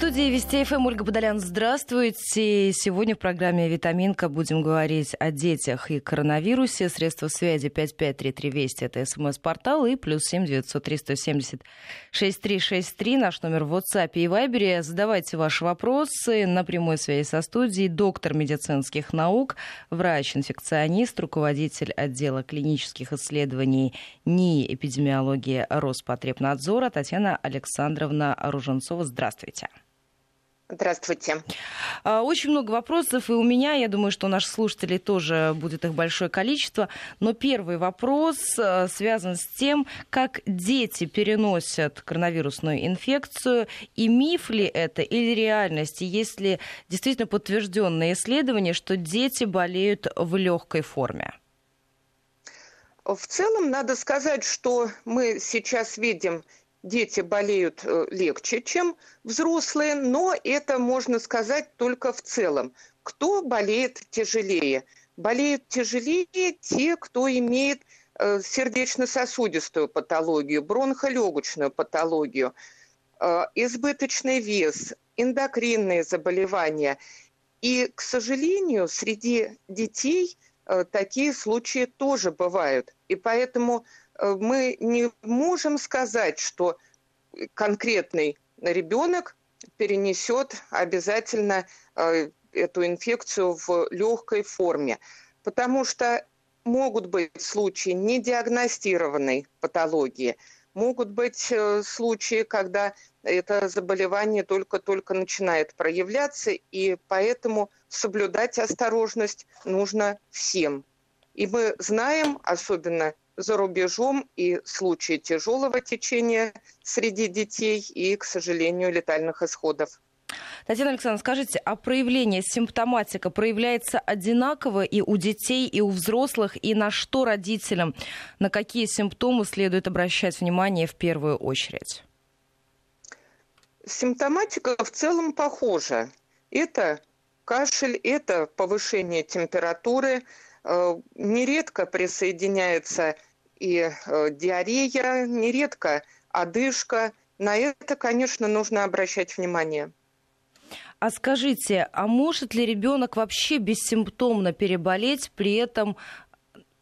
студии Вести ФМ Ольга Подолян. Здравствуйте. Сегодня в программе «Витаминка» будем говорить о детях и коронавирусе. Средства связи 5533 Вести – это смс-портал и плюс 7 903 170 6363 наш номер в WhatsApp и Viber. Задавайте ваши вопросы на прямой связи со студией. Доктор медицинских наук, врач-инфекционист, руководитель отдела клинических исследований НИИ эпидемиологии Роспотребнадзора Татьяна Александровна Руженцова. Здравствуйте. Здравствуйте. А, очень много вопросов и у меня, я думаю, что у наших слушателей тоже будет их большое количество. Но первый вопрос а, связан с тем, как дети переносят коронавирусную инфекцию. И миф ли это или реальность? И есть ли действительно подтвержденные исследования, что дети болеют в легкой форме? В целом, надо сказать, что мы сейчас видим дети болеют э, легче, чем взрослые, но это можно сказать только в целом. Кто болеет тяжелее? Болеют тяжелее те, кто имеет э, сердечно-сосудистую патологию, бронхолегочную патологию, э, избыточный вес, эндокринные заболевания. И, к сожалению, среди детей такие случаи тоже бывают. И поэтому Э, мы не можем сказать, что конкретный ребенок перенесет обязательно э, эту инфекцию в легкой форме, потому что могут быть случаи недиагностированной патологии, могут быть э, случаи, когда это заболевание только-только начинает проявляться, и поэтому соблюдать осторожность нужно всем. И мы знаем, особенно за рубежом и случаи тяжелого течения среди детей и, к сожалению, летальных исходов. Татьяна Александровна, скажите, а проявление, симптоматика проявляется одинаково и у детей, и у взрослых, и на что родителям, на какие симптомы следует обращать внимание в первую очередь? Симптоматика в целом похожа. Это кашель, это повышение температуры, э, нередко присоединяется и э, диарея, нередко одышка. На это, конечно, нужно обращать внимание. А скажите, а может ли ребенок вообще бессимптомно переболеть, при этом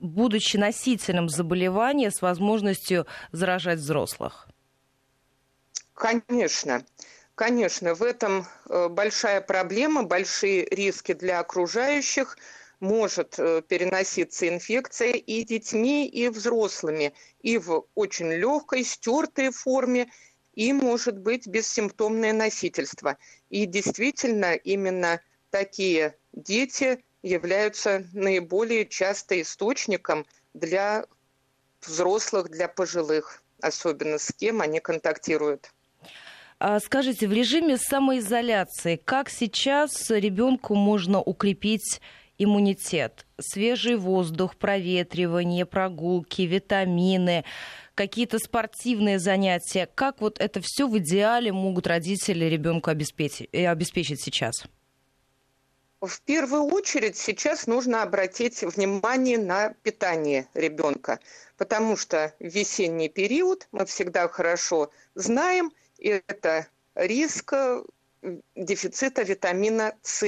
будучи носителем заболевания с возможностью заражать взрослых? Конечно. Конечно, в этом э, большая проблема, большие риски для окружающих – может э, переноситься инфекция и детьми, и взрослыми, и в очень легкой, стертой форме, и может быть бессимптомное носительство. И действительно, именно такие дети являются наиболее часто источником для взрослых, для пожилых, особенно с кем они контактируют. А скажите, в режиме самоизоляции, как сейчас ребенку можно укрепить иммунитет. Свежий воздух, проветривание, прогулки, витамины, какие-то спортивные занятия. Как вот это все в идеале могут родители ребенку обеспечить, э, обеспечить сейчас? В первую очередь сейчас нужно обратить внимание на питание ребенка, потому что весенний период мы всегда хорошо знаем, это риск э, дефицита витамина С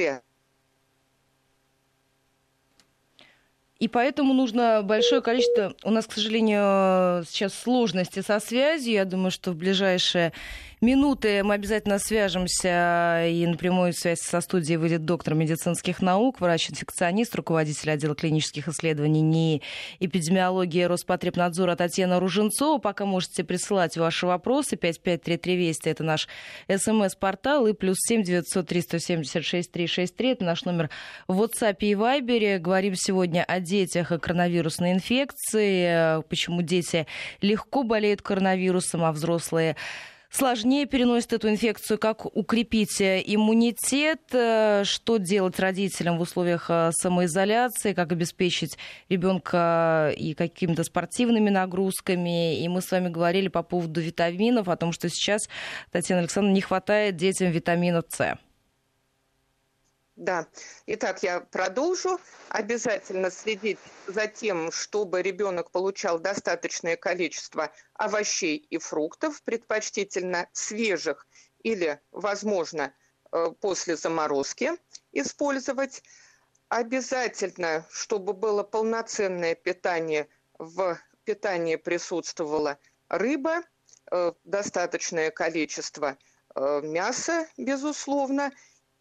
И поэтому нужно большое количество... У нас, к сожалению, сейчас сложности со связью. Я думаю, что в ближайшее минуты мы обязательно свяжемся и на прямую связь со студией выйдет доктор медицинских наук, врач-инфекционист, руководитель отдела клинических исследований НИИ эпидемиологии Роспотребнадзора Татьяна Руженцова. Пока можете присылать ваши вопросы. 553320 это наш смс-портал и плюс 7 903 176 363 это наш номер в WhatsApp и Viber. Говорим сегодня о детях и коронавирусной инфекции, почему дети легко болеют коронавирусом, а взрослые сложнее переносит эту инфекцию, как укрепить э, иммунитет, э, что делать родителям в условиях э, самоизоляции, как обеспечить ребенка и какими-то спортивными нагрузками. И мы с вами говорили по поводу витаминов, о том, что сейчас, Татьяна Александровна, не хватает детям витамина С. Да. Итак, я продолжу. Обязательно следить за тем, чтобы ребенок получал достаточное количество овощей и фруктов, предпочтительно свежих или, возможно, э, после заморозки использовать. Обязательно, чтобы было полноценное питание, в питании присутствовала рыба, э, достаточное количество э, мяса, безусловно,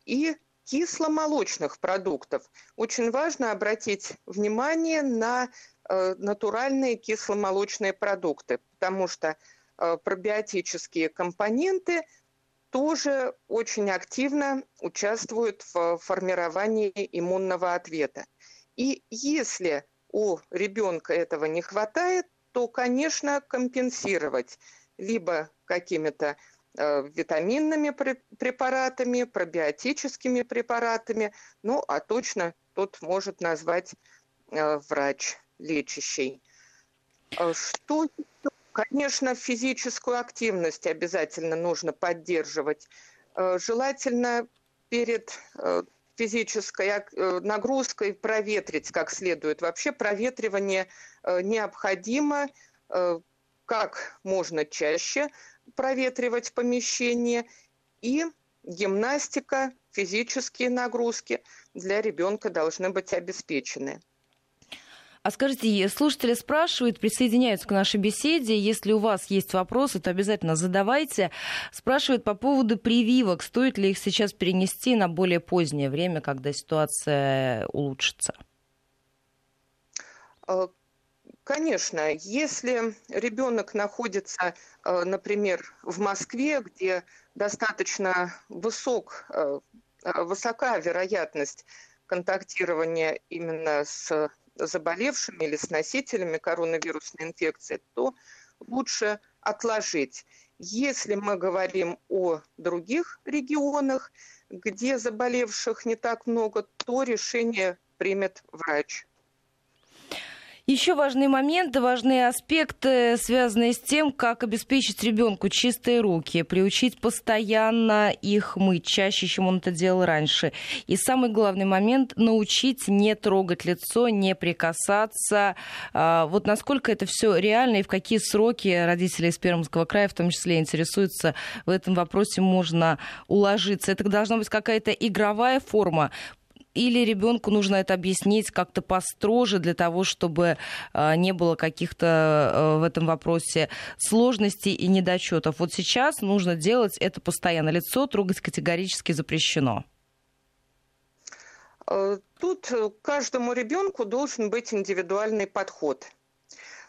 и кисломолочных продуктов. Очень важно обратить внимание на э, натуральные кисломолочные продукты, потому что э, пробиотические компоненты тоже очень активно участвуют в формировании иммунного ответа. И если у ребенка этого не хватает, то, конечно, компенсировать либо какими-то витаминными препаратами, пробиотическими препаратами, ну а точно тут может назвать э, врач лечащий. Э, что Конечно, физическую активность обязательно нужно поддерживать. Желательно перед физической нагрузкой проветрить как следует. Вообще проветривание необходимо как можно чаще, проветривать помещение и гимнастика, физические нагрузки для ребенка должны быть обеспечены. А скажите, слушатели спрашивают, присоединяются к нашей беседе. Если у вас есть вопросы, то обязательно задавайте. Спрашивают по поводу прививок. Стоит ли их сейчас перенести на более позднее время, когда ситуация улучшится? Конечно, если ребенок находится, э, например, в Москве, где достаточно высок, э, э, высока вероятность контактирования именно с заболевшими или с носителями коронавирусной инфекции, то лучше отложить. Если мы говорим о других регионах, где заболевших не так много, то решение примет врач. Еще важные моменты, важные аспекты, связанные с тем, как обеспечить ребенку чистые руки, приучить постоянно их мыть чаще, чем он это делал раньше. И самый главный момент – научить не трогать лицо, не прикасаться. А, вот насколько это все реально и в какие сроки родители из Пермского края, в том числе, интересуются в этом вопросе, можно уложиться. Это должна быть какая-то игровая форма, или ребенку нужно это объяснить как-то построже для того, чтобы а, не было каких-то а, в этом вопросе сложностей и недочетов. Вот сейчас нужно делать это постоянно. Лицо трогать категорически запрещено. Э, тут каждому ребенку должен быть индивидуальный подход.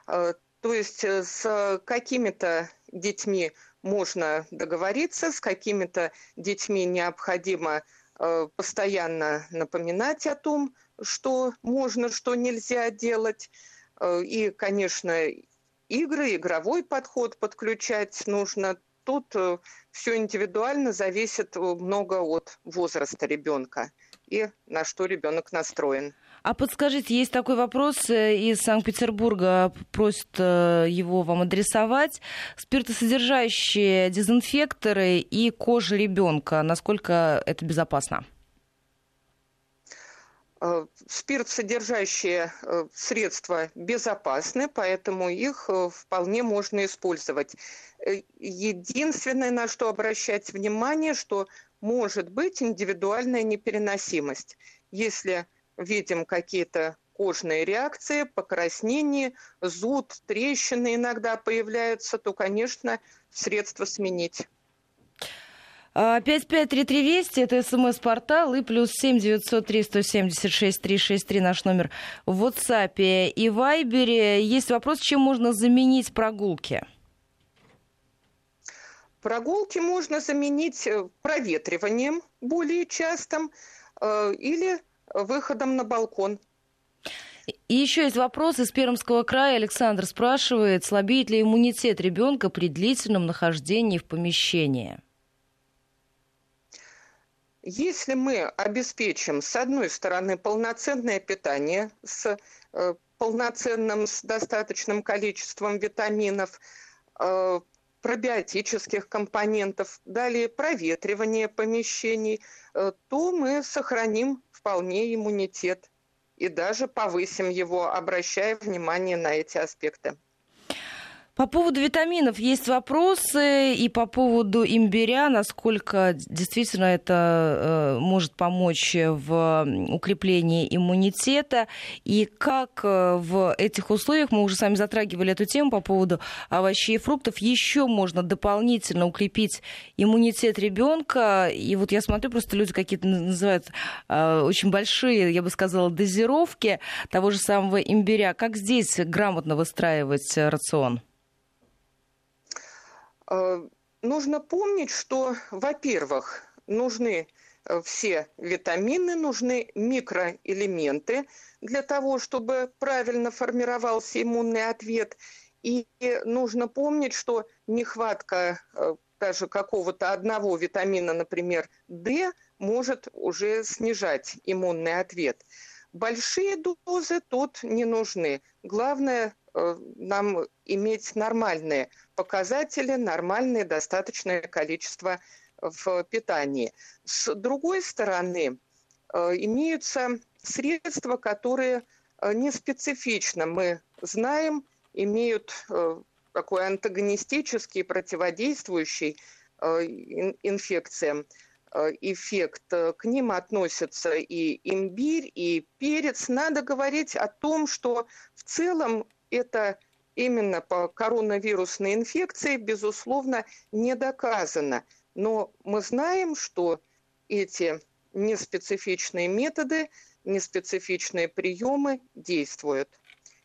Э, то есть э, с какими-то детьми можно договориться, с какими-то детьми необходимо Э, постоянно напоминать о том, что можно, что нельзя делать. Э, и, конечно, игры, игровой подход подключать нужно. Тут э, все индивидуально зависит много от возраста ребенка и на что ребенок настроен. А подскажите, есть такой вопрос э, из Санкт-Петербурга, просят э, его вам адресовать. Спиртосодержащие дезинфекторы и кожа ребенка, насколько это безопасно? Э, спирт, содержащие средства безопасны, поэтому их вполне можно использовать. Единственное, на что обращать внимание, что может быть индивидуальная непереносимость. Если видим какие-то кожные реакции, покраснение, зуд, трещины иногда появляются, то, конечно, средства сменить. 553320 это смс-портал и плюс 7 903 176 363 наш номер в WhatsApp и Viber. Есть вопрос, чем можно заменить прогулки? Прогулки можно заменить э, проветриванием более частым э, или выходом на балкон. И еще есть вопрос из Пермского края. Александр спрашивает, слабеет ли иммунитет ребенка при длительном нахождении в помещении? Если мы обеспечим, с одной стороны, полноценное питание с э, полноценным, с достаточным количеством витаминов, э, пробиотических компонентов, далее проветривание помещений, э, то мы сохраним вполне иммунитет и даже повысим его, обращая внимание на эти аспекты. По поводу витаминов есть вопросы и по поводу имбиря, насколько действительно это э, может помочь в укреплении иммунитета и как э, в этих условиях, мы уже сами затрагивали эту тему по поводу овощей и фруктов, еще можно дополнительно укрепить иммунитет ребенка. И вот я смотрю, просто люди какие-то называют э, очень большие, я бы сказала, дозировки того же самого имбиря. Как здесь грамотно выстраивать рацион? Э, нужно помнить, что, во-первых, нужны э, все витамины, нужны микроэлементы для того, чтобы правильно формировался иммунный ответ. И нужно помнить, что нехватка э, даже какого-то одного витамина, например, D, может уже снижать иммунный ответ. Большие дозы тут не нужны. Главное нам иметь нормальные показатели, нормальное достаточное количество в питании. С другой стороны, э, имеются средства, которые э, не специфично, мы знаем, имеют э, такой антагонистический, противодействующий инфекциям эффект. К ним относятся и имбирь, и перец. Надо говорить о том, что в целом это именно по коронавирусной инфекции, безусловно, не доказано. Но мы знаем, что эти неспецифичные методы, неспецифичные приемы действуют.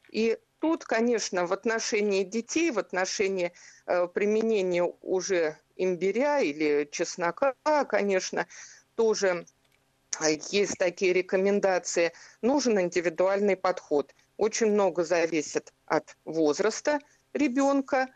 И тут, конечно, в отношении детей, в отношении э, применения уже имбиря или чеснока, конечно, тоже э, есть такие рекомендации. Нужен индивидуальный подход – очень много зависит от возраста ребенка,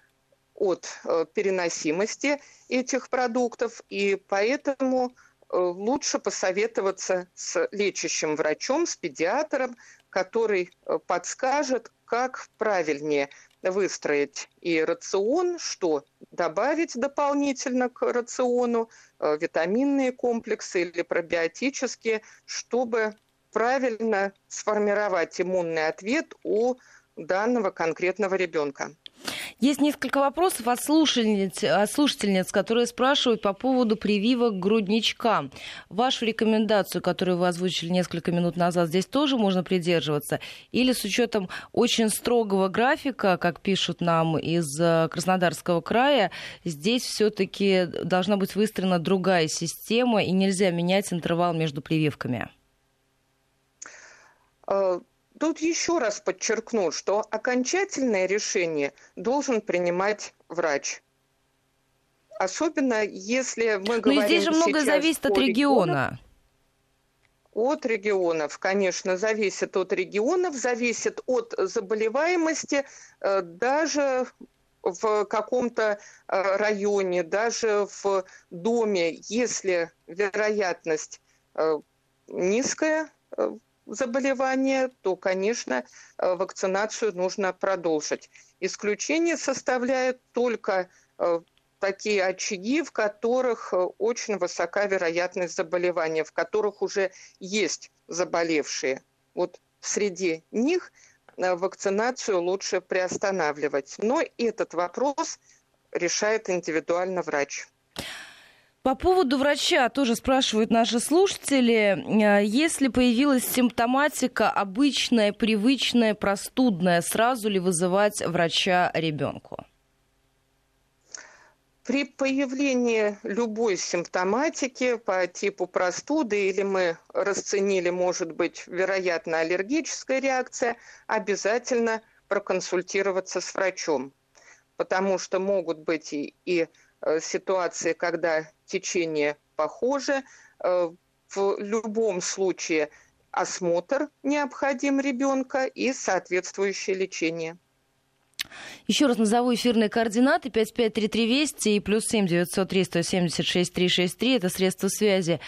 от э, переносимости этих продуктов, и поэтому э, лучше посоветоваться с лечащим врачом, с педиатром, который э, подскажет, как правильнее выстроить и рацион, что добавить дополнительно к рациону, витаминные комплексы или пробиотические, чтобы правильно сформировать иммунный ответ у данного конкретного ребенка. Есть несколько вопросов от слушательниц, от слушательниц, которые спрашивают по поводу прививок грудничка. Вашу рекомендацию, которую вы озвучили несколько минут назад, здесь тоже можно придерживаться? Или с учетом очень строгого графика, как пишут нам из э, Краснодарского края, здесь все-таки должна быть выстроена другая система и нельзя менять интервал между прививками? Э, тут еще раз подчеркну, что окончательное решение должен принимать врач. Особенно если мы Но говорим Но здесь же многое зависит от региона. От регионов, конечно, зависит от регионов, зависит от заболеваемости, э, даже в каком-то э, районе, даже в доме, если вероятность низкая заболевания, то, конечно, э, вакцинацию нужно продолжить. Исключение составляют только э, такие очаги, в которых э, очень высока вероятность заболевания, в которых уже есть заболевшие. Вот среди них вакцинацию лучше приостанавливать. Но этот вопрос решает индивидуально врач. По поводу врача тоже спрашивают наши слушатели. Э, если появилась симптоматика обычная, привычная, простудная, сразу ли вызывать врача ребенку? При появлении любой симптоматики по типу простуды или мы расценили, может быть, вероятно, аллергическая реакция, обязательно проконсультироваться с врачом, потому что могут быть и, и ситуации, когда течение похоже. Э, в любом случае осмотр необходим ребенка и соответствующее лечение. Еще раз назову эфирные координаты 553320 и плюс 7 903 176 363. Это средства связи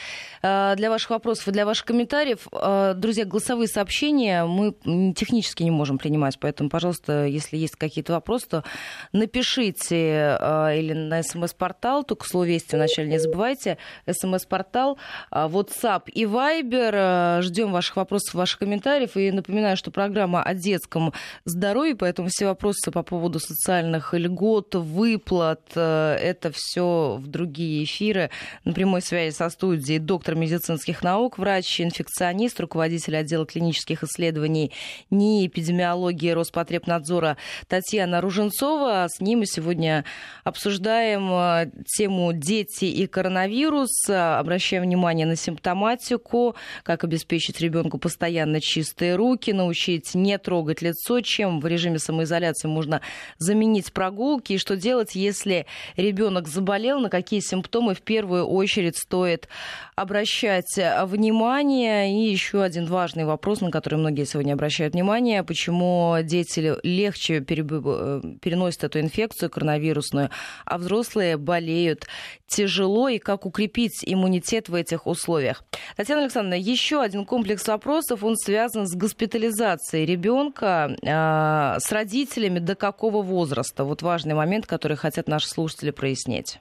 а, для ваших вопросов и для ваших комментариев. А, друзья, голосовые сообщения мы технически не можем принимать, поэтому, пожалуйста, если есть какие-то вопросы, то напишите а, или на смс-портал, только слово «Вести» вначале не забывайте, смс-портал, WhatsApp и Viber. Ждем ваших вопросов, ваших комментариев. И напоминаю, что программа о детском здоровье, поэтому все вопросы вопросы по поводу социальных льгот, выплат. Э, это все в другие эфиры. На прямой связи со студией доктор медицинских наук, врач-инфекционист, руководитель отдела клинических исследований НИИ эпидемиологии Роспотребнадзора Татьяна Руженцова. С ним мы сегодня обсуждаем э, тему «Дети и коронавирус». Обращаем внимание на симптоматику, как обеспечить ребенку постоянно чистые руки, научить не трогать лицо, чем в режиме самоизоляции можно заменить прогулки, и что делать, если ребенок заболел, на какие симптомы в первую очередь стоит обращать внимание. И еще один важный вопрос, на который многие сегодня обращают внимание, почему дети легче э, переносят эту инфекцию коронавирусную, а взрослые болеют тяжело, и как укрепить иммунитет в этих условиях. Татьяна Александровна, еще один комплекс вопросов, он связан с госпитализацией ребенка э, с родителями до какого возраста? Вот важный момент, который хотят наши слушатели прояснить.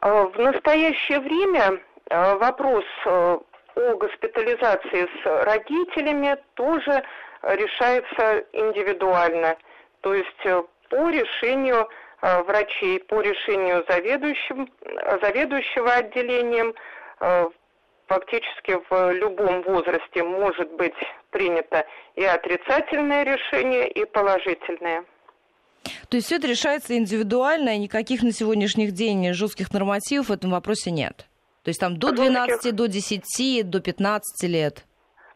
А, в настоящее время а, вопрос о госпитализации с родителями тоже решается индивидуально. То есть э, по решению врачей, по решению заведующим, заведующего отделением фактически в любом возрасте может быть принято и отрицательное решение, и положительное. То есть все это решается индивидуально, и никаких на сегодняшних день жестких нормативов в этом вопросе нет? То есть там до 12, жестких... до 10, до 15 лет?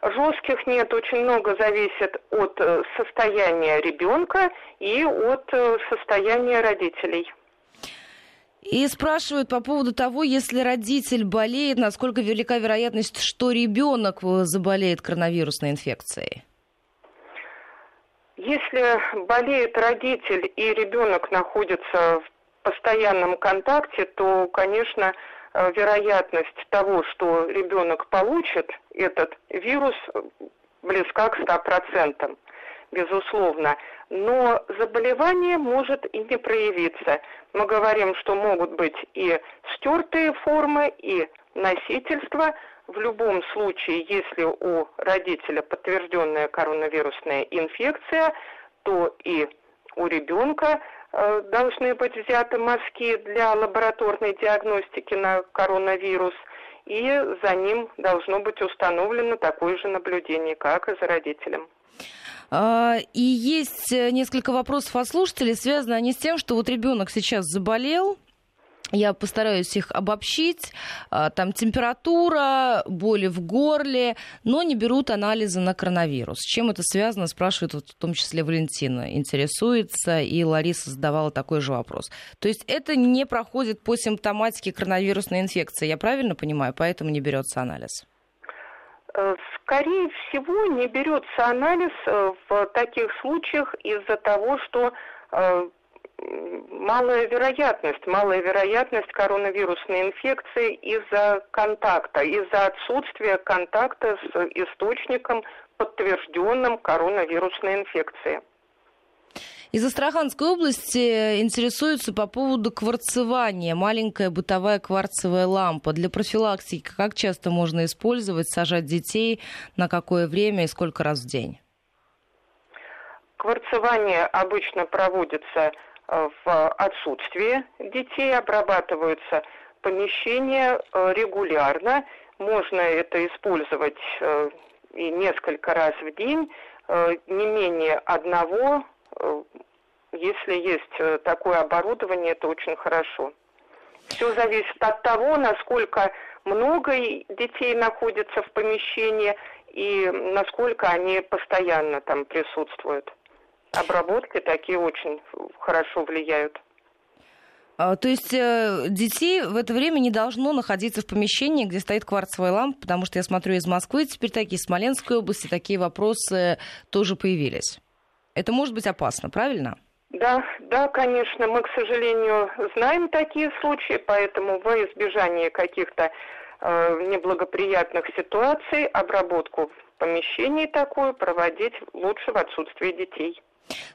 Жестких нет, очень много зависит от э, состояния ребенка и от э, состояния родителей. И спрашивают по поводу того, если родитель болеет, насколько велика вероятность, что ребенок заболеет коронавирусной инфекцией? Если болеет родитель и ребенок находится в постоянном контакте, то, конечно, э, вероятность того, что ребенок получит этот вирус, близка к 100%, безусловно. Но заболевание может и не проявиться мы говорим, что могут быть и стертые формы, и носительство. В любом случае, если у родителя подтвержденная коронавирусная инфекция, то и у ребенка э, должны быть взяты мазки для лабораторной диагностики на коронавирус, и за ним должно быть установлено такое же наблюдение, как и за родителем. А, и есть э, несколько вопросов от слушателей, связаны они с тем, что вот ребенок сейчас заболел, я постараюсь их обобщить. А, там температура, боли в горле, но не берут анализы на коронавирус. С чем это связано, спрашивает вот в том числе Валентина. Интересуется, и Лариса задавала такой же вопрос. То есть это не проходит по симптоматике коронавирусной инфекции, я правильно понимаю, поэтому не берется анализ? Э, скорее всего, не берется анализ э, в таких случаях из-за того, что э, малая вероятность, малая вероятность коронавирусной инфекции из-за контакта, из-за отсутствия контакта с источником, подтвержденным коронавирусной инфекции. Из Астраханской области интересуются по поводу кварцевания. Маленькая бытовая кварцевая лампа. Для профилактики как часто можно использовать, сажать детей, на какое время и сколько раз в день? Кварцевание обычно проводится в отсутствии детей, обрабатываются помещения э, регулярно. Можно это использовать э, и несколько раз в день, не менее одного если есть э, такое оборудование, это очень хорошо. Все зависит от того, насколько много детей находится в помещении и насколько они постоянно там присутствуют. Обработки такие очень хорошо влияют. А, то есть э, детей в это время не должно находиться в помещении, где стоит кварцевая лампа, потому что я смотрю из Москвы, теперь такие, из Смоленской области, такие вопросы тоже появились. Это может быть опасно, правильно? Да, да, конечно, мы, к сожалению, знаем такие случаи, поэтому во избежание каких-то э, неблагоприятных ситуаций обработку в помещении такую проводить лучше в отсутствии детей.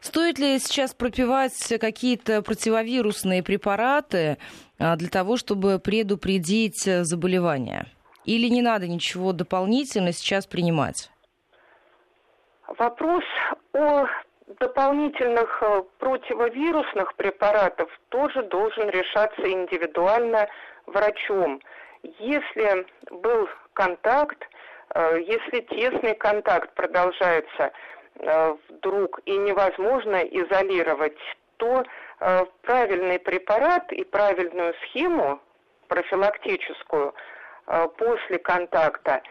Стоит ли сейчас пропивать какие-то противовирусные препараты а, для того, чтобы предупредить заболевание? Или не надо ничего дополнительно сейчас принимать? Вопрос о дополнительных э, противовирусных препаратов тоже должен решаться индивидуально врачом. Если был контакт, э, если тесный контакт продолжается э, вдруг и невозможно изолировать, то правильный препарат и правильную схему профилактическую после контакта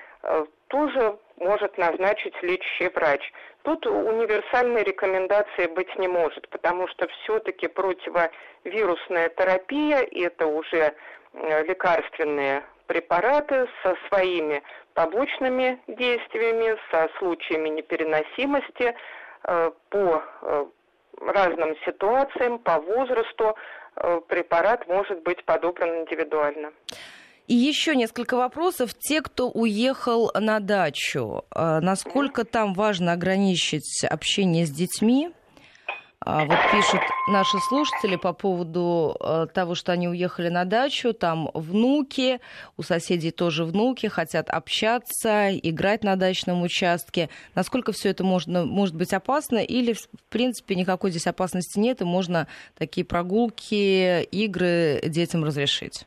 тоже может назначить лечащий врач. Тут универсальной рекомендации быть не может, потому что все-таки противовирусная терапия – это уже э, лекарственные препараты со своими побочными действиями, со случаями непереносимости э, по э, разным ситуациям, по возрасту препарат может быть подобран индивидуально. И еще несколько вопросов. Те, кто уехал на дачу, э, насколько там важно ограничить общение с детьми? А, вот пишут наши слушатели по поводу э, того, что они уехали на дачу, там внуки, у соседей тоже внуки, хотят общаться, играть на дачном участке. Насколько все это можно, может быть опасно или, в принципе, никакой здесь опасности нет, и можно такие прогулки, игры детям разрешить?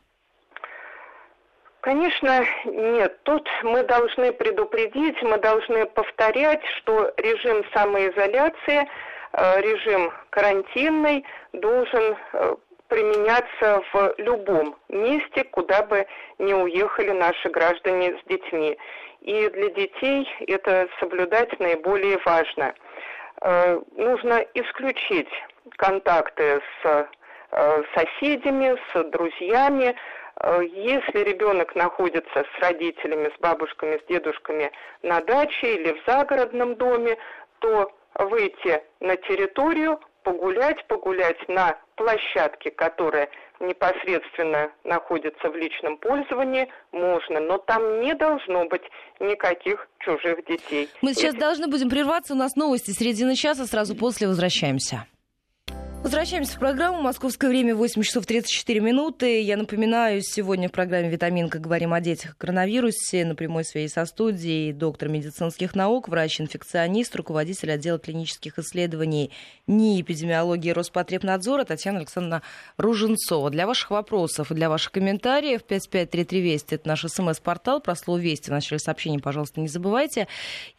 Конечно, нет. Тут мы должны предупредить, мы должны повторять, что режим самоизоляции, режим карантинный должен э, применяться в любом месте, куда бы не уехали наши граждане с детьми. И для детей это соблюдать наиболее важно. Э, нужно исключить контакты с соседями, с друзьями, Э, если ребенок находится с родителями, с бабушками, с дедушками на даче или в загородном доме, то выйти на территорию, погулять, погулять на площадке, которая непосредственно находится в личном пользовании, можно, но там не должно быть никаких чужих детей. Мы сейчас Эти... должны будем прерваться, у нас новости середины часа, сразу после возвращаемся. Возвращаемся в программу. Московское время 8 часов 34 минуты. Я напоминаю, сегодня в программе «Витаминка» говорим о детях и коронавирусе. На прямой связи со студией доктор медицинских наук, врач-инфекционист, руководитель отдела клинических исследований НИИ эпидемиологии Роспотребнадзора Татьяна Александровна Руженцова. Для ваших вопросов и для ваших комментариев 5533 Вести – это наш смс-портал. Про слово «Вести» в начале сообщения, пожалуйста, не забывайте.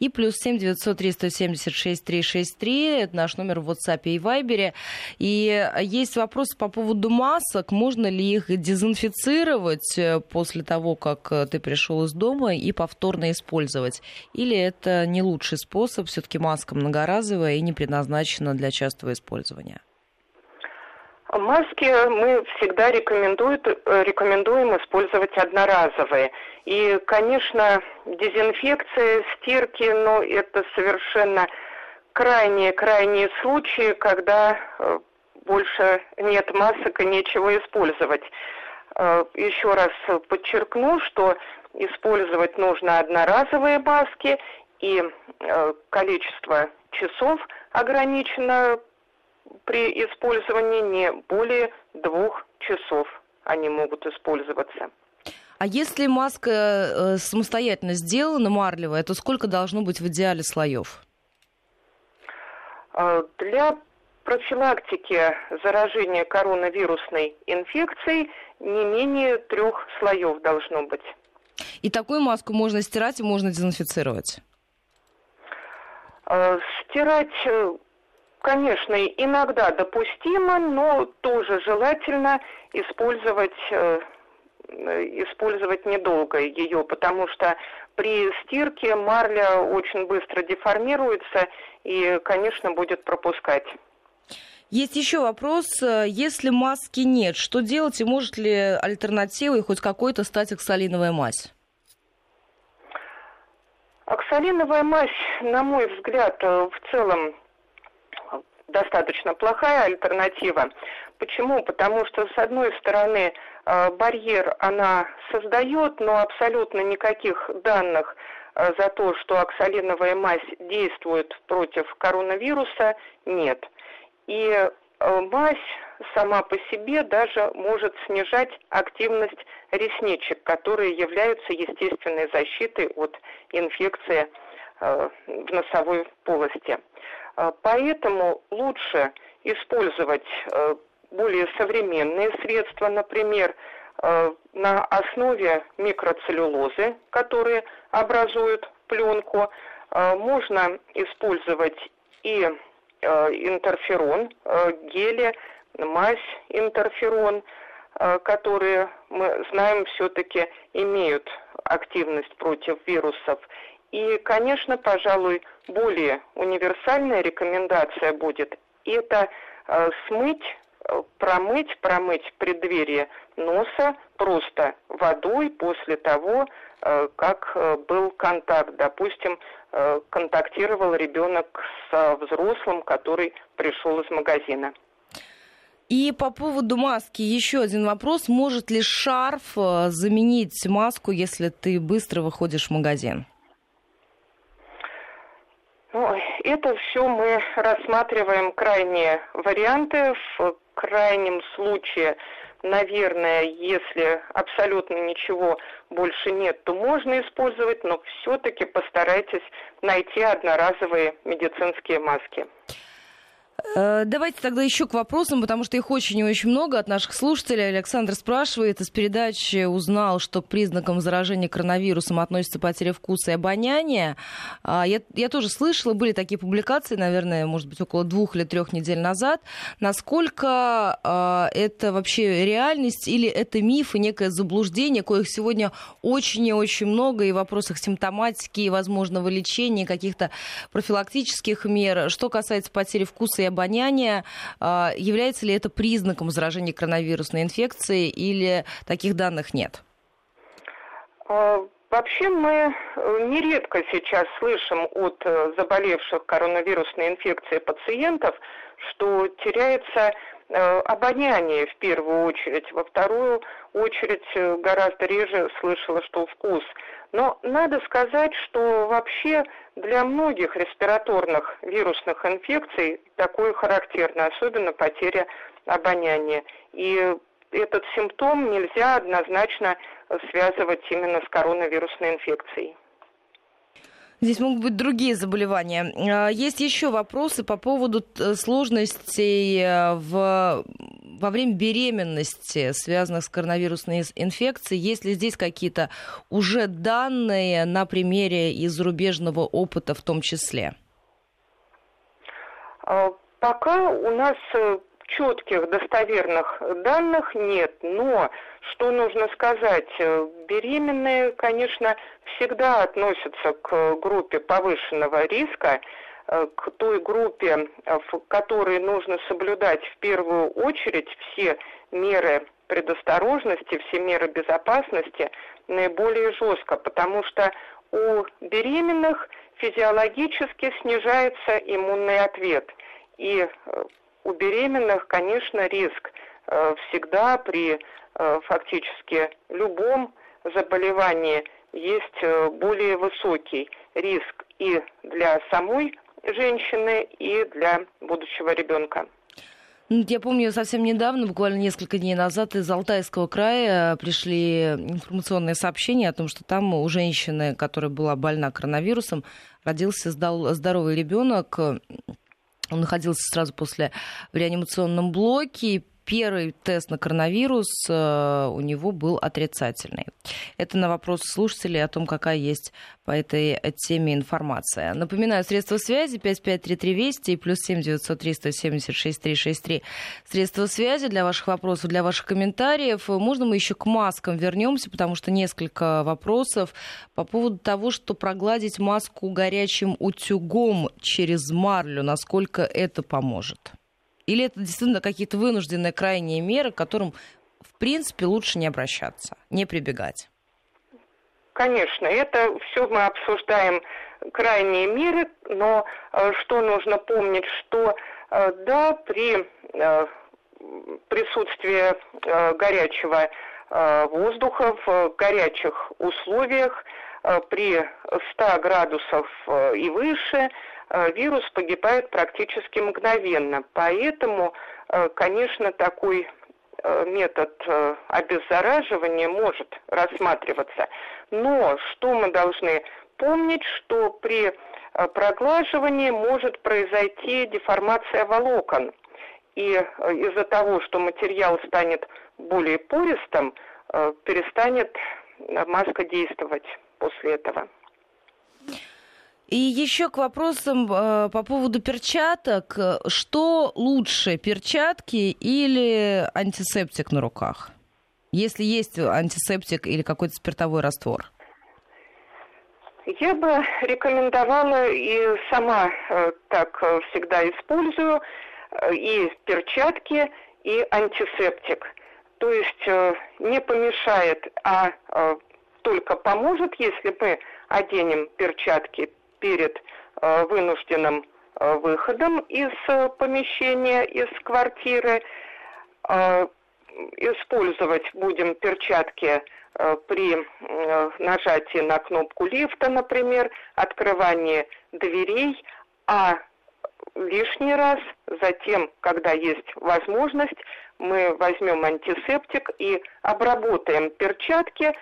И плюс 7 903 176 363 – это наш номер в WhatsApp и Viber. И есть вопрос по поводу масок. Можно ли их дезинфицировать э, после того, как э, ты пришел из дома и повторно использовать? Или это не лучший способ? Все-таки маска многоразовая и не предназначена для частого использования? Маски мы всегда рекомендуем, э, использовать одноразовые. И, конечно, дезинфекция, стирки, но это совершенно крайние-крайние случаи, когда э, больше нет масок и нечего использовать. Э, еще раз подчеркну, что использовать нужно одноразовые маски, и э, количество часов ограничено при использовании не более двух часов они могут использоваться. А если маска самостоятельно сделана, марлевая, то сколько должно быть в идеале слоев? А, для профилактики заражения коронавирусной инфекцией не менее трех слоев должно быть. И такую маску можно стирать и можно дезинфицировать? А, стирать, э, конечно, иногда допустимо, но тоже желательно использовать э, использовать недолго ее, потому что при стирке марля очень быстро деформируется и, конечно, будет пропускать. Есть еще вопрос. Если маски нет, что делать и может ли альтернативой хоть какой-то стать оксалиновая мазь? Оксалиновая мазь, на мой взгляд, в целом достаточно плохая альтернатива. Почему? Потому что, с одной стороны, э, барьер она создает, но абсолютно никаких данных э, за то, что оксалиновая мазь действует против коронавируса, нет. И э, мазь сама по себе даже может снижать активность ресничек, которые являются естественной защитой от инфекции в носовой полости. Поэтому лучше использовать более современные средства, например, на основе микроцеллюлозы, которые образуют пленку. Можно использовать и интерферон, гели, мазь интерферон, которые мы знаем все-таки имеют активность против вирусов. И, конечно, пожалуй, более универсальная рекомендация будет это э, смыть, э, промыть, промыть преддверие носа просто водой после того, э, как был контакт. Допустим, контактировал ребенок с взрослым, который пришел из магазина. И по поводу маски еще один вопрос. Может ли шарф э, заменить маску, если ты быстро выходишь в магазин? Ну, это все мы рассматриваем крайние варианты. В крайнем случае, наверное, если абсолютно ничего больше нет, то можно использовать, но все-таки постарайтесь найти одноразовые медицинские маски. Э, давайте тогда еще к вопросам, потому что их очень и очень много от наших слушателей. Александр спрашивает, из передачи узнал, что к признакам заражения коронавирусом относится потеря вкуса и обоняния. А, я, я тоже слышала, были такие публикации, наверное, может быть, около двух или трех недель назад. Насколько а, это вообще реальность или это миф и некое заблуждение, коих сегодня очень и очень много и в вопросах симптоматики, и возможного лечения, каких-то профилактических мер. Что касается потери вкуса и обоняния. А, является ли это признаком заражения коронавирусной инфекцией или таких данных нет? А, вообще мы э, нередко сейчас слышим от э, заболевших коронавирусной инфекцией пациентов, что теряется э, обоняние в первую очередь, во вторую очередь гораздо реже слышала, что вкус. Но надо сказать, что вообще для многих респираторных вирусных инфекций такое характерно, особенно потеря обоняния. И этот симптом нельзя однозначно связывать именно с коронавирусной инфекцией. Здесь могут быть другие заболевания. А, есть еще вопросы по поводу э, сложностей э, в во время беременности, связанных с коронавирусной инфекцией, есть ли здесь какие-то уже данные на примере из зарубежного опыта в том числе? А, пока у нас э, четких достоверных данных нет, но что нужно сказать, э, беременные, конечно, всегда относятся к группе повышенного риска, Э, к той группе, э, в которой нужно соблюдать в первую очередь все меры предосторожности, все меры безопасности наиболее жестко, потому что у беременных физиологически снижается иммунный ответ. И у беременных, конечно, риск всегда при фактически любом заболевании есть более высокий риск и для самой женщины и для будущего ребенка. Ну, я помню, совсем недавно, буквально несколько дней назад, из Алтайского края пришли информационные сообщения о том, что там у женщины, которая была больна коронавирусом, родился здоровый ребенок. Он находился сразу после в реанимационном блоке, первый тест на коронавирус э, у него был отрицательный. Это на вопрос слушателей о том, какая есть по этой теме информация. Напоминаю, средства связи 5533 Вести и плюс 7 903 176 363. Средства связи для ваших вопросов, для ваших комментариев. Можно мы еще к маскам вернемся, потому что несколько вопросов по поводу того, что прогладить маску горячим утюгом через марлю, насколько это поможет. Или это действительно какие-то вынужденные крайние меры, к которым, в принципе, лучше не обращаться, не прибегать? Конечно, это все мы обсуждаем крайние меры, но э, что нужно помнить, что э, да, при э, присутствии горячего воздуха в горячих условиях при 100 градусов и выше Э, вирус погибает практически мгновенно. Поэтому, э, конечно, такой э, метод обеззараживания может рассматриваться. Но что мы должны помнить, что при э, проглаживании может произойти деформация волокон. И из-за того, что материал станет более пористым, перестанет маска действовать после этого. И еще к вопросам э, по поводу перчаток. Что лучше, перчатки или антисептик на руках? Если есть антисептик или какой-то спиртовой раствор. Я бы рекомендовала и сама э, так всегда использую э, и перчатки, и антисептик. То есть э, не помешает, а э, только поможет, если мы оденем перчатки перед э, вынужденным э, выходом из э, помещения, из квартиры. Использовать будем перчатки при нажатии на кнопку лифта, например, открывании дверей, а лишний раз, затем, когда есть возможность, мы возьмем антисептик и обработаем перчатки,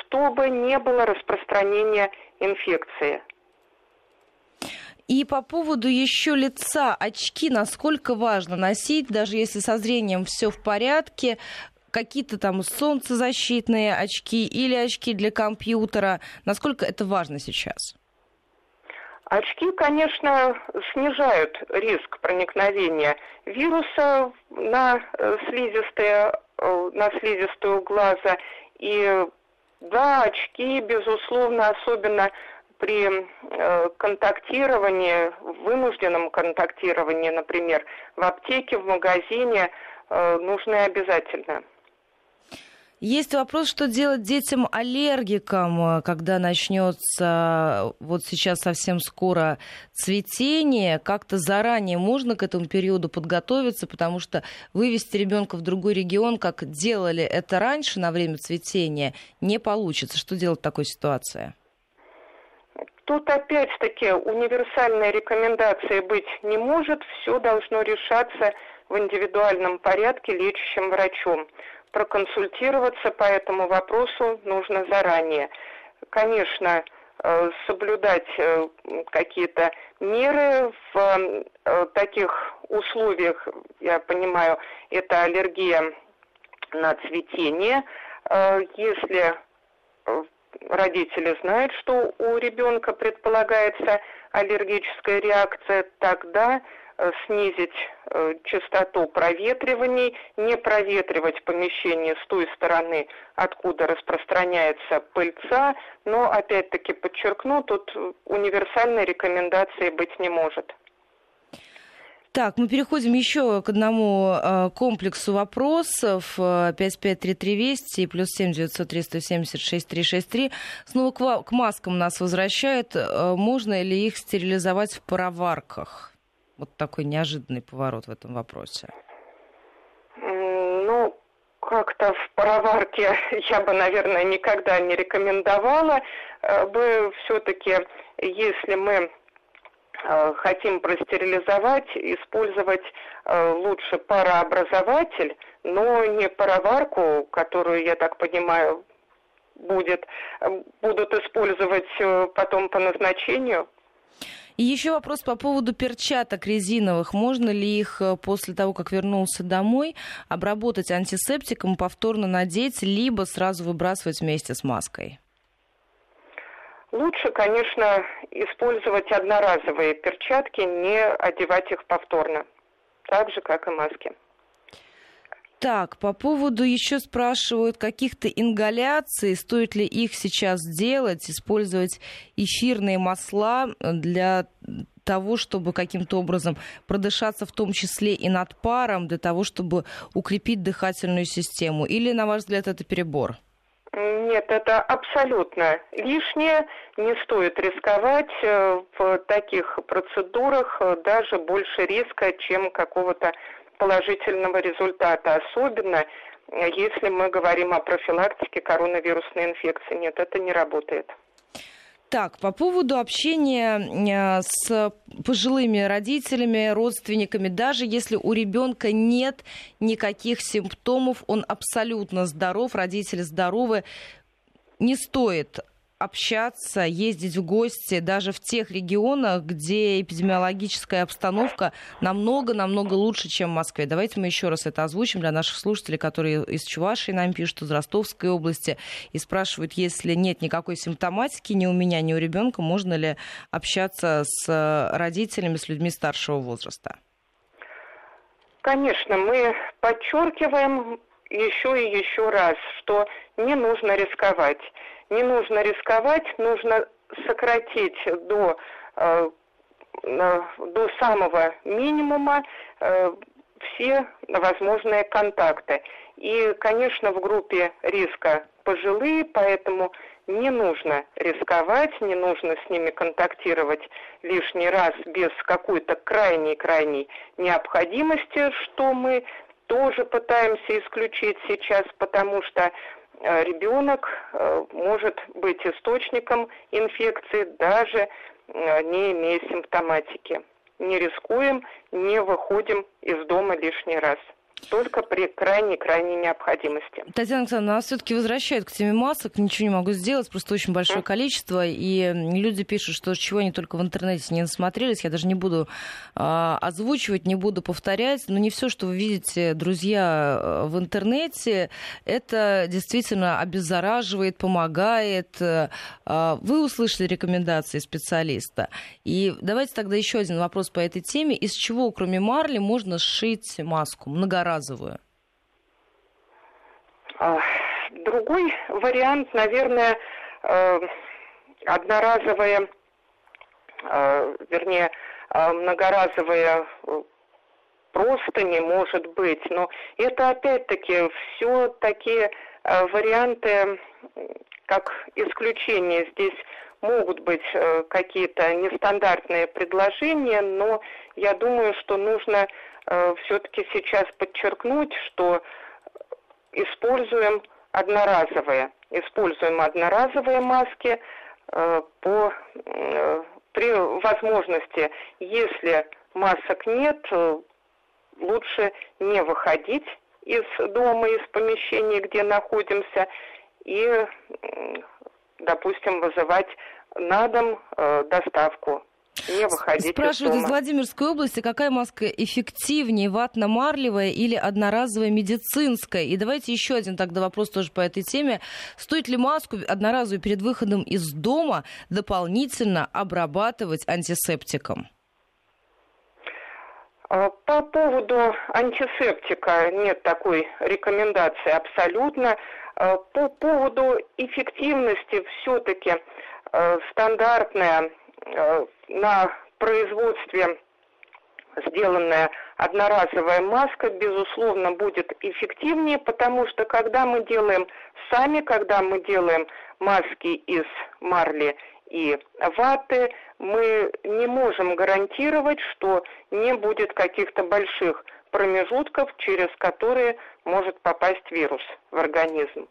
чтобы не было распространения инфекции. И по поводу еще лица, очки, насколько важно носить, даже если со зрением все в порядке, какие-то там солнцезащитные очки или очки для компьютера, насколько это важно сейчас? Очки, конечно, снижают риск проникновения вируса на э, слизистые, э, на слизистую глаза. И да, очки, безусловно, особенно при э, контактировании, вынужденном контактировании, например, в аптеке, в магазине, э, нужны обязательно. Есть вопрос, что делать детям-аллергикам, э, когда начнется вот сейчас совсем скоро цветение. Как-то заранее можно к этому периоду подготовиться, потому что вывести ребенка в другой регион, как делали это раньше на время цветения, не получится. Что делать в такой ситуации? Тут опять-таки универсальной рекомендации быть не может, все должно решаться в индивидуальном порядке лечащим врачом. Проконсультироваться по этому вопросу нужно заранее. Конечно, э, соблюдать э, какие-то меры в э, таких условиях, я понимаю, это аллергия на цветение. Если родители знают, что у ребенка предполагается аллергическая реакция, тогда э, снизить э, частоту проветриваний, не проветривать помещение с той стороны, откуда распространяется пыльца, но опять-таки подчеркну, тут универсальной рекомендации быть не может. Так, мы переходим еще к одному э, комплексу вопросов. 553320 и плюс 7 903 170 6363. Снова к, к маскам нас возвращают. Э, можно ли их стерилизовать в пароварках? Вот такой неожиданный поворот в этом вопросе. Ну, как-то в пароварке я бы, наверное, никогда не рекомендовала э, бы все-таки, если мы хотим простерилизовать, использовать э, лучше парообразователь, но не пароварку, которую, я так понимаю, будет, э, будут использовать потом по назначению. И еще вопрос по поводу перчаток резиновых. Можно ли их после того, как вернулся домой, обработать антисептиком, повторно надеть, либо сразу выбрасывать вместе с маской? Лучше, конечно, использовать одноразовые перчатки, не одевать их повторно, так же, как и маски. Так, по поводу еще спрашивают каких-то ингаляций, стоит ли их сейчас делать, использовать эфирные масла для того, чтобы каким-то образом продышаться, в том числе и над паром, для того, чтобы укрепить дыхательную систему? Или, на ваш взгляд, это перебор? Нет, это абсолютно лишнее. Не стоит рисковать э, в таких процедурах э, даже больше риска, чем какого-то положительного результата. Особенно э, если мы говорим о профилактике коронавирусной инфекции. Нет, это не работает. Так, по поводу общения э, с пожилыми родителями, родственниками, даже если у ребенка нет никаких симптомов, он абсолютно здоров, родители здоровы, не стоит общаться, ездить в гости даже в тех регионах, где эпидемиологическая обстановка намного-намного лучше, чем в Москве. Давайте мы еще раз это озвучим для наших слушателей, которые из Чувашии нам пишут, из Ростовской области, и спрашивают, если нет никакой симптоматики ни у меня, ни у ребенка, можно ли общаться с родителями, с людьми старшего возраста? Конечно, мы подчеркиваем еще и еще раз, что не нужно рисковать. Не нужно рисковать, нужно сократить до, э, до самого минимума э, все возможные контакты. И, конечно, в группе риска пожилые, поэтому не нужно рисковать, не нужно с ними контактировать лишний раз без какой-то крайней-крайней необходимости, что мы тоже пытаемся исключить сейчас, потому что э, ребенок э, может быть источником инфекции, даже э, не имея симптоматики. Не рискуем, не выходим из дома лишний раз только при крайней-крайней необходимости. Татьяна Александровна, нас все-таки возвращают к теме масок, ничего не могу сделать, просто очень большое mm. количество, и люди пишут, что чего они только в интернете не насмотрелись, я даже не буду э, озвучивать, не буду повторять, но не все, что вы видите, друзья, э, в интернете, это действительно обеззараживает, помогает. Э, вы услышали рекомендации специалиста, и давайте тогда еще один вопрос по этой теме. Из чего, кроме марли, можно сшить маску многоразовую? Одноразовую? А, другой вариант, наверное, э, одноразовая, э, вернее, э, многоразовая просто не может быть. Но это опять-таки все такие варианты, как исключение. Здесь могут быть какие-то нестандартные предложения, но я думаю, что нужно все-таки сейчас подчеркнуть, что используем одноразовые, используем одноразовые маски э, по, э, при возможности, если масок нет, лучше не выходить из дома, из помещения, где находимся, и, допустим, вызывать на дом доставку не выходить Спрашивают из, из Владимирской области, какая маска эффективнее, ватно-марлевая или одноразовая медицинская? И давайте еще один тогда вопрос тоже по этой теме. Стоит ли маску одноразовую перед выходом из дома дополнительно обрабатывать антисептиком? А, по поводу антисептика нет такой рекомендации абсолютно. А, по поводу эффективности все-таки а, стандартная на производстве сделанная одноразовая маска, безусловно, будет эффективнее, потому что когда мы делаем сами, когда мы делаем маски из марли и ваты, мы не можем гарантировать, что не будет каких-то больших промежутков, через которые может попасть вирус в организм.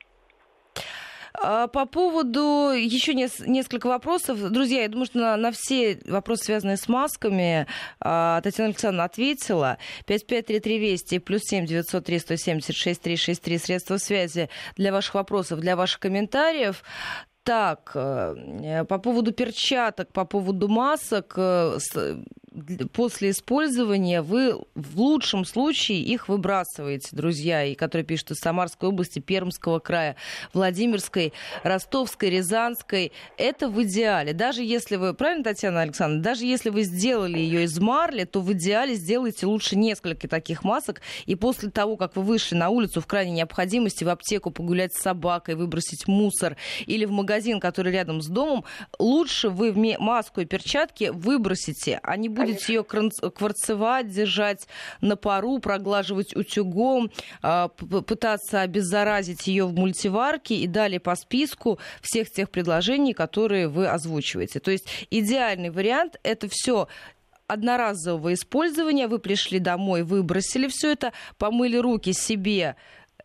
А, по поводу еще несколько вопросов. Друзья, я думаю, что на, на все вопросы, связанные с масками, а, Татьяна Александровна ответила. 5533 Вести плюс 7 903 176 363 средства связи для ваших вопросов, для ваших комментариев. Так, э, по поводу перчаток, по поводу масок, э, после использования вы в лучшем случае их выбрасываете, друзья, и которые пишут из Самарской области, Пермского края, Владимирской, Ростовской, Рязанской. Это в идеале. Даже если вы, правильно, Татьяна Александровна, даже если вы сделали ее из марли, то в идеале сделайте лучше несколько таких масок, и после того, как вы вышли на улицу в крайней необходимости в аптеку погулять с собакой, выбросить мусор или в магазин, который рядом с домом, лучше вы маску и перчатки выбросите, а не будете будете ее кварцевать, держать на пару, проглаживать утюгом, а, пытаться обеззаразить ее в мультиварке и далее по списку всех тех предложений, которые вы озвучиваете. То есть идеальный вариант – это все одноразового использования. Вы пришли домой, выбросили все это, помыли руки себе,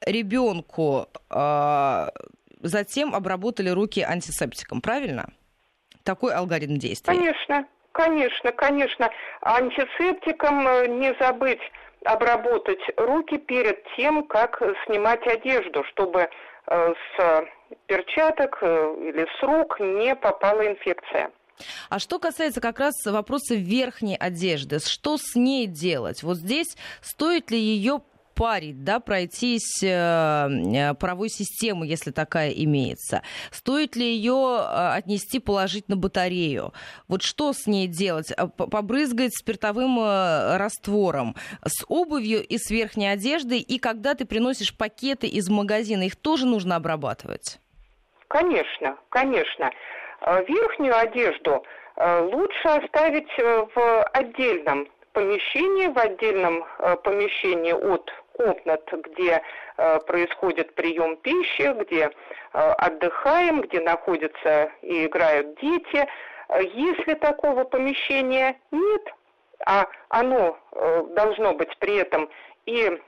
ребенку, а, затем обработали руки антисептиком. Правильно? Такой алгоритм действия. Конечно. Конечно, конечно. Антисептиком э, не забыть обработать руки перед тем, как снимать одежду, чтобы э, с перчаток э, или с рук не попала инфекция. А что касается как раз вопроса верхней одежды, что с ней делать? Вот здесь стоит ли ее парить, да, пройтись э, э, паровой систему, если такая имеется? Стоит ли ее э, отнести, положить на батарею? Вот что с ней делать? Побрызгать спиртовым раствором с обувью и с верхней одеждой? И когда ты приносишь пакеты из магазина, их тоже нужно обрабатывать? Конечно, конечно. Верхнюю одежду лучше оставить в отдельном помещении, в отдельном помещении от комнат, где э, происходит прием пищи, где э, отдыхаем, где находятся и играют дети. Если такого помещения нет, а оно э, должно быть при этом и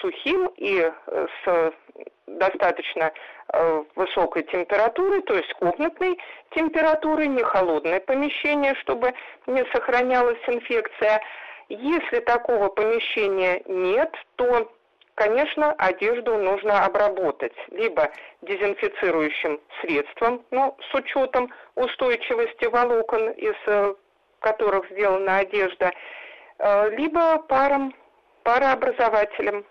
сухим, и с достаточно высокой температурой, то есть комнатной температурой, не холодное помещение, чтобы не сохранялась инфекция – если такого помещения нет, то, конечно, одежду нужно обработать либо дезинфицирующим средством, но с учетом устойчивости волокон, из э, которых сделана одежда, э, либо паром, парообразователем.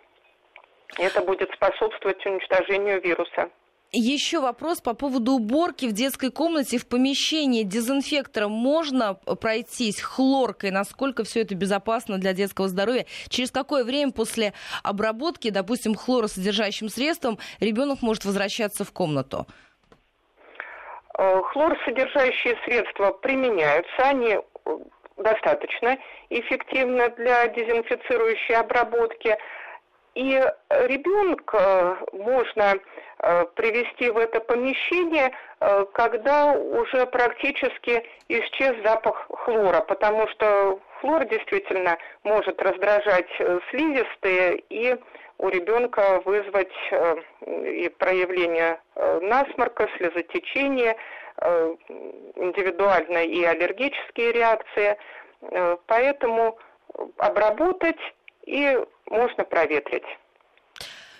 Это будет способствовать уничтожению вируса. Еще вопрос по поводу уборки в детской комнате, в помещении дезинфектором можно пройтись хлоркой? Насколько все это безопасно для детского здоровья? Через какое время после обработки, допустим, хлоросодержащим средством ребенок может возвращаться в комнату? Э, хлоросодержащие средства применяются, они э, достаточно эффективны для дезинфицирующей обработки. И ребенка можно э, привести в это помещение, э, когда уже практически исчез запах хлора, потому что хлор действительно может раздражать э, слизистые и у ребенка вызвать и проявление насморка, слезотечения, индивидуальные и аллергические реакции. Поэтому обработать и можно проветрить.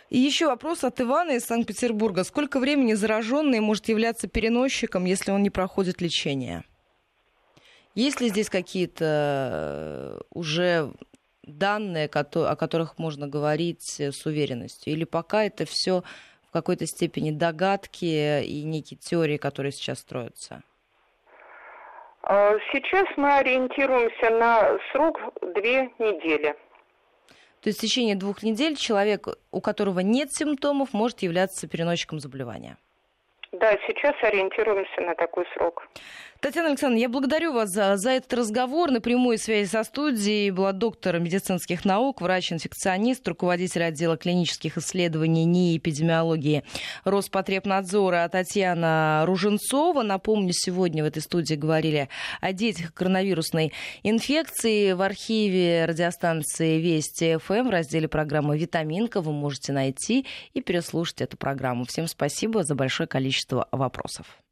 И еще вопрос от Ивана из Санкт-Петербурга. Сколько времени зараженный может являться переносчиком, если он не проходит лечение? Есть ли здесь какие-то э, уже данные, о которых можно говорить с уверенностью? Или пока это все в какой-то степени догадки и некие теории, которые сейчас строятся? А, сейчас мы ориентируемся на срок две недели. То есть в течение двух недель человек, у которого нет симптомов, может являться переносчиком заболевания. Да, сейчас ориентируемся на такой срок. Татьяна Александровна, я благодарю вас за, за этот разговор. На прямой связи со студией была доктор медицинских наук, врач-инфекционист, руководитель отдела клинических исследований НИИ эпидемиологии Роспотребнадзора Татьяна Руженцова. Напомню, сегодня в этой студии говорили о детях коронавирусной инфекции. В архиве радиостанции Вести ФМ в разделе программы «Витаминка» вы можете найти и переслушать эту программу. Всем спасибо за большое количество вопросов.